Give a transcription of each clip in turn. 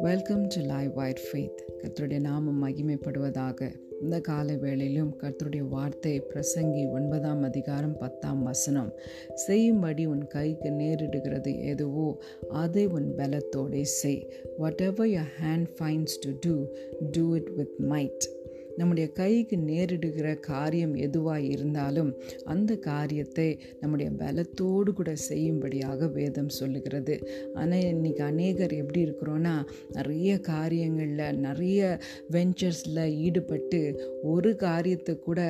Welcome to live with faith கர்த்தருடைய நாமம் மகிமைப்படுவதாக. இந்த கால வேளையிலும் கர்த்தருடைய வார்த்தை பிரசங்கி ஒன்பதாம் அதிகாரம் பத்தாம் வசனம். செய்யும்படி உன் கைக்கு நேரிடுகிறது. எதுவோ அதை உன் பலத்தோடே செய். Whatever your hand finds to do do it with might நம்முடைய கைக்கு நேரிடுகிற காரியம் எதுவாக இருந்தாலும் அந்த காரியத்தை நம்முடைய பலத்தோடு கூட செய்யும்படியாக வேதம் சொல்லுகிறது. ஆனால் இன்றைக்கி அநேகர் எப்படி இருக்கிறோன்னா நிறைய காரியங்களில் நிறைய வெஞ்சர்ஸில் ஈடுபட்டு ஒரு காரியத்தை கூட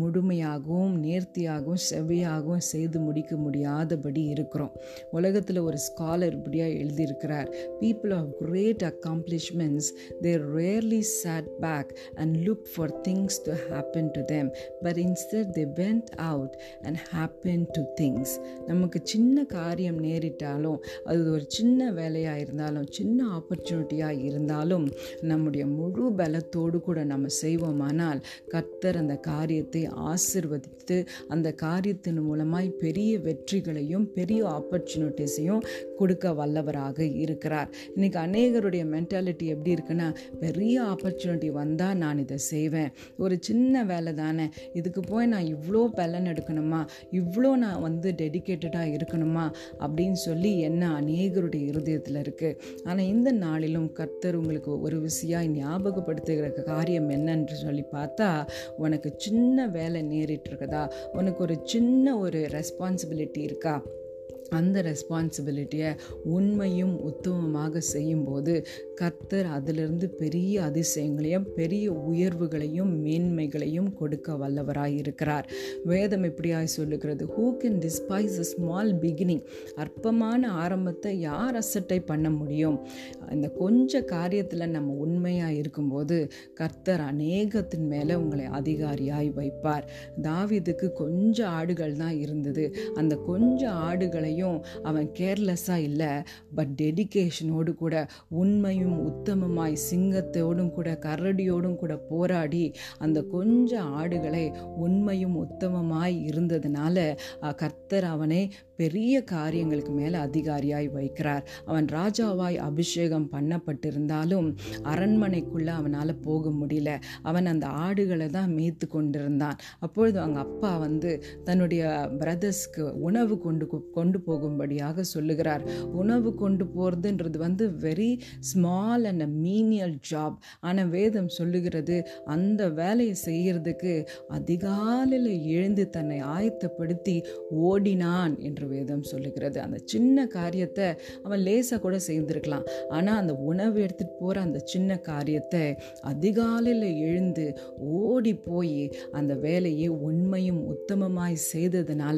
முழுமையாகவும் நேர்த்தியாகவும் செவ்வியாகவும் செய்து முடிக்க முடியாதபடி இருக்கிறோம். உலகத்தில் ஒரு ஸ்காலர் இப்படியாக எழுதியிருக்கிறார். People of great accomplishments they rarely sat back and look for things to happen to them but instead they went out and happen to things. நமக்கு சின்ன காரியம் நேரிட்டாலும் அது ஒரு சின்ன வேலையாக இருந்தாலும் சின்ன ஆப்பர்ச்சுனிட்டியாக இருந்தாலும் நம்முடைய முழு பலத்தோடு கூட நம்ம செய்வோமானால் கர்த்தர் அந்த காரியத்தை ஆசிர்வதித்து அந்த காரியத்தின் மூலமாய் பெரிய வெற்றிகளையும் பெரிய ஆப்பர்ச்சுனிட்டிஸையும் கொடுக்க வல்லவராக இருக்கிறார். இன்னைக்கு அநேகருடைய மென்டாலிட்டி எப்படி இருக்குன்னா பெரிய ஆப்பர்ச்சுனிட்டி வந்தால் நான் இதை செய்வேன். ஒரு சின்ன வேலை தானே. இதுக்கு போய் நான் இவ்வளோ பலன் எடுக்கணுமா? இவ்வளோ நான் வந்து டெடிக்கேட்டடாக இருக்கணுமா? அப்படின்னு சொல்லி என்ன அநேகருடைய இருதயத்தில் இருக்குது ஆனால் இந்த நாளிலும் கர்த்தர் உங்களுக்கு ஒரு விஷயம் ஞாபகப்படுத்துகிற காரியம் என்னன்னு சொல்லி பார்த்தா உனக்கு சின்ன வேலை நேரிட்டு இருக்குதா உனக்கு ஒரு சின்ன ஒரு ரெஸ்பான்சிபிலிட்டி இருக்கா? அந்த ரெஸ்பான்சிபிலிட்டியை உண்மையும் உத்தமமாக செய்யும்போது கர்த்தர் அதிலிருந்து பெரிய அதிசயங்களையும் பெரிய உயர்வுகளையும் மேன்மைகளையும் கொடுக்க வல்லவராய் இருக்கிறார். வேதம் எப்படியாய் சொல்லுகிறது. Who can despise a small beginning அற்பமான ஆரம்பத்தை யார் அசட்டை பண்ண முடியும்? இந்த கொஞ்ச காரியத்தில் நம்ம உண்மையாக இருக்கும்போது கர்த்தர் அநேகத்தின் மேலே உங்களை அதிகாரியாய் வைப்பார். தாவிதுக்கு கொஞ்சம் ஆடுகள் தான் இருந்தது. அந்த கொஞ்சம் ஆடுகள் ஆடுகளையும் அவன் கேர்லெஸ்ஸாக இல்லை பட் டெடிக்கேஷனோடு கூட உண்மையும் உத்தமமாய் சிங்கத்தோடும் கூட கரடியோடும் கூட போராடி அந்த கொஞ்சம் ஆடுகளை உண்மையும் உத்தமமாய் இருந்ததுனால கர்த்தர் அவனை பெரிய காரியங்களுக்கு மேலே அதிகாரியாய் வைக்கிறார். அவன் ராஜாவாய் அபிஷேகம் பண்ணப்பட்டிருந்தாலும் அரண்மனைக்குள்ளே அவனால் போக முடியல. அவன் அந்த ஆடுகளை தான் மேய்த்து கொண்டிருந்தான். அப்பொழுது அவங்க அப்பா வந்து தன்னுடைய பிரதர்ஸ்க்கு உணவு கொண்டு கொண்டு போகும்படியாக சொல்லுகிறார். உணவு கொண்டு போகிறதுன்றது வந்து very small and a menial job ஆனால் வேதம் சொல்லுகிறது அந்த வேலையை செய்கிறதுக்கு அதிகாலையில் எழுந்து தன்னை ஆயத்தப்படுத்தி ஓடினான் என்று வேதம் சொல்லுகிறது. அந்த சின்ன காரியத்தை அவன் லேசாக கூட செய்திருக்கலாம் ஆனால் அந்த உணவு எடுத்துகிட்டு போகிற அந்த சின்ன காரியத்தை அதிகாலையில் எழுந்து ஓடி போய் அந்த வேலையை உண்மையும் உத்தமமாய் செய்ததுனால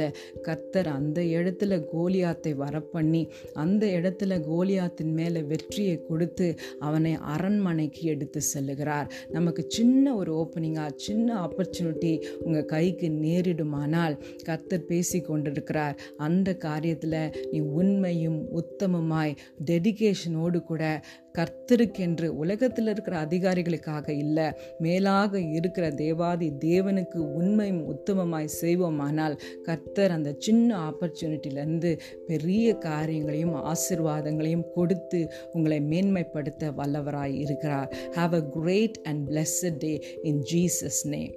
கர்த்தர் அந்த இடத்துல கோலியாத்தை வரப்பண்ணி அந்த இடத்துல கோலியாத்தின் மேலே வெற்றியை கொடுத்து அவனை அரண்மனைக்கு எடுத்து செல்லுகிறார். நமக்கு சின்ன ஒரு ஓப்பனிங்காக சின்ன ஆப்பர்ச்சுனிட்டி உங்கள் கைக்கு நேரிடுமானால் கர்த்தர் பேசி கொண்டிருக்கிறார் அந்த காரியத்தில் நீ உண்மையும் உத்தமமாய் டெடிகேஷனோடு கூட கர்த்தருக்கென்று உலகத்தில் இருக்கிற அதிகாரிகளுக்காக இல்லை மேலாக இருக்கிற தேவாதி தேவனுக்கு உண்மையும் உத்தமமாய் செய்வோமானால் கர்த்தர் அந்த சின்ன ஆப்பர்ச்சுனிட்டியிலேருந்து பெரிய காரியங்களையும் ஆசிர்வாதங்களையும் கொடுத்து உங்களை மேன்மைப்படுத்த வல்லவராய் இருக்கிறார். Have a great and blessed day in Jesus name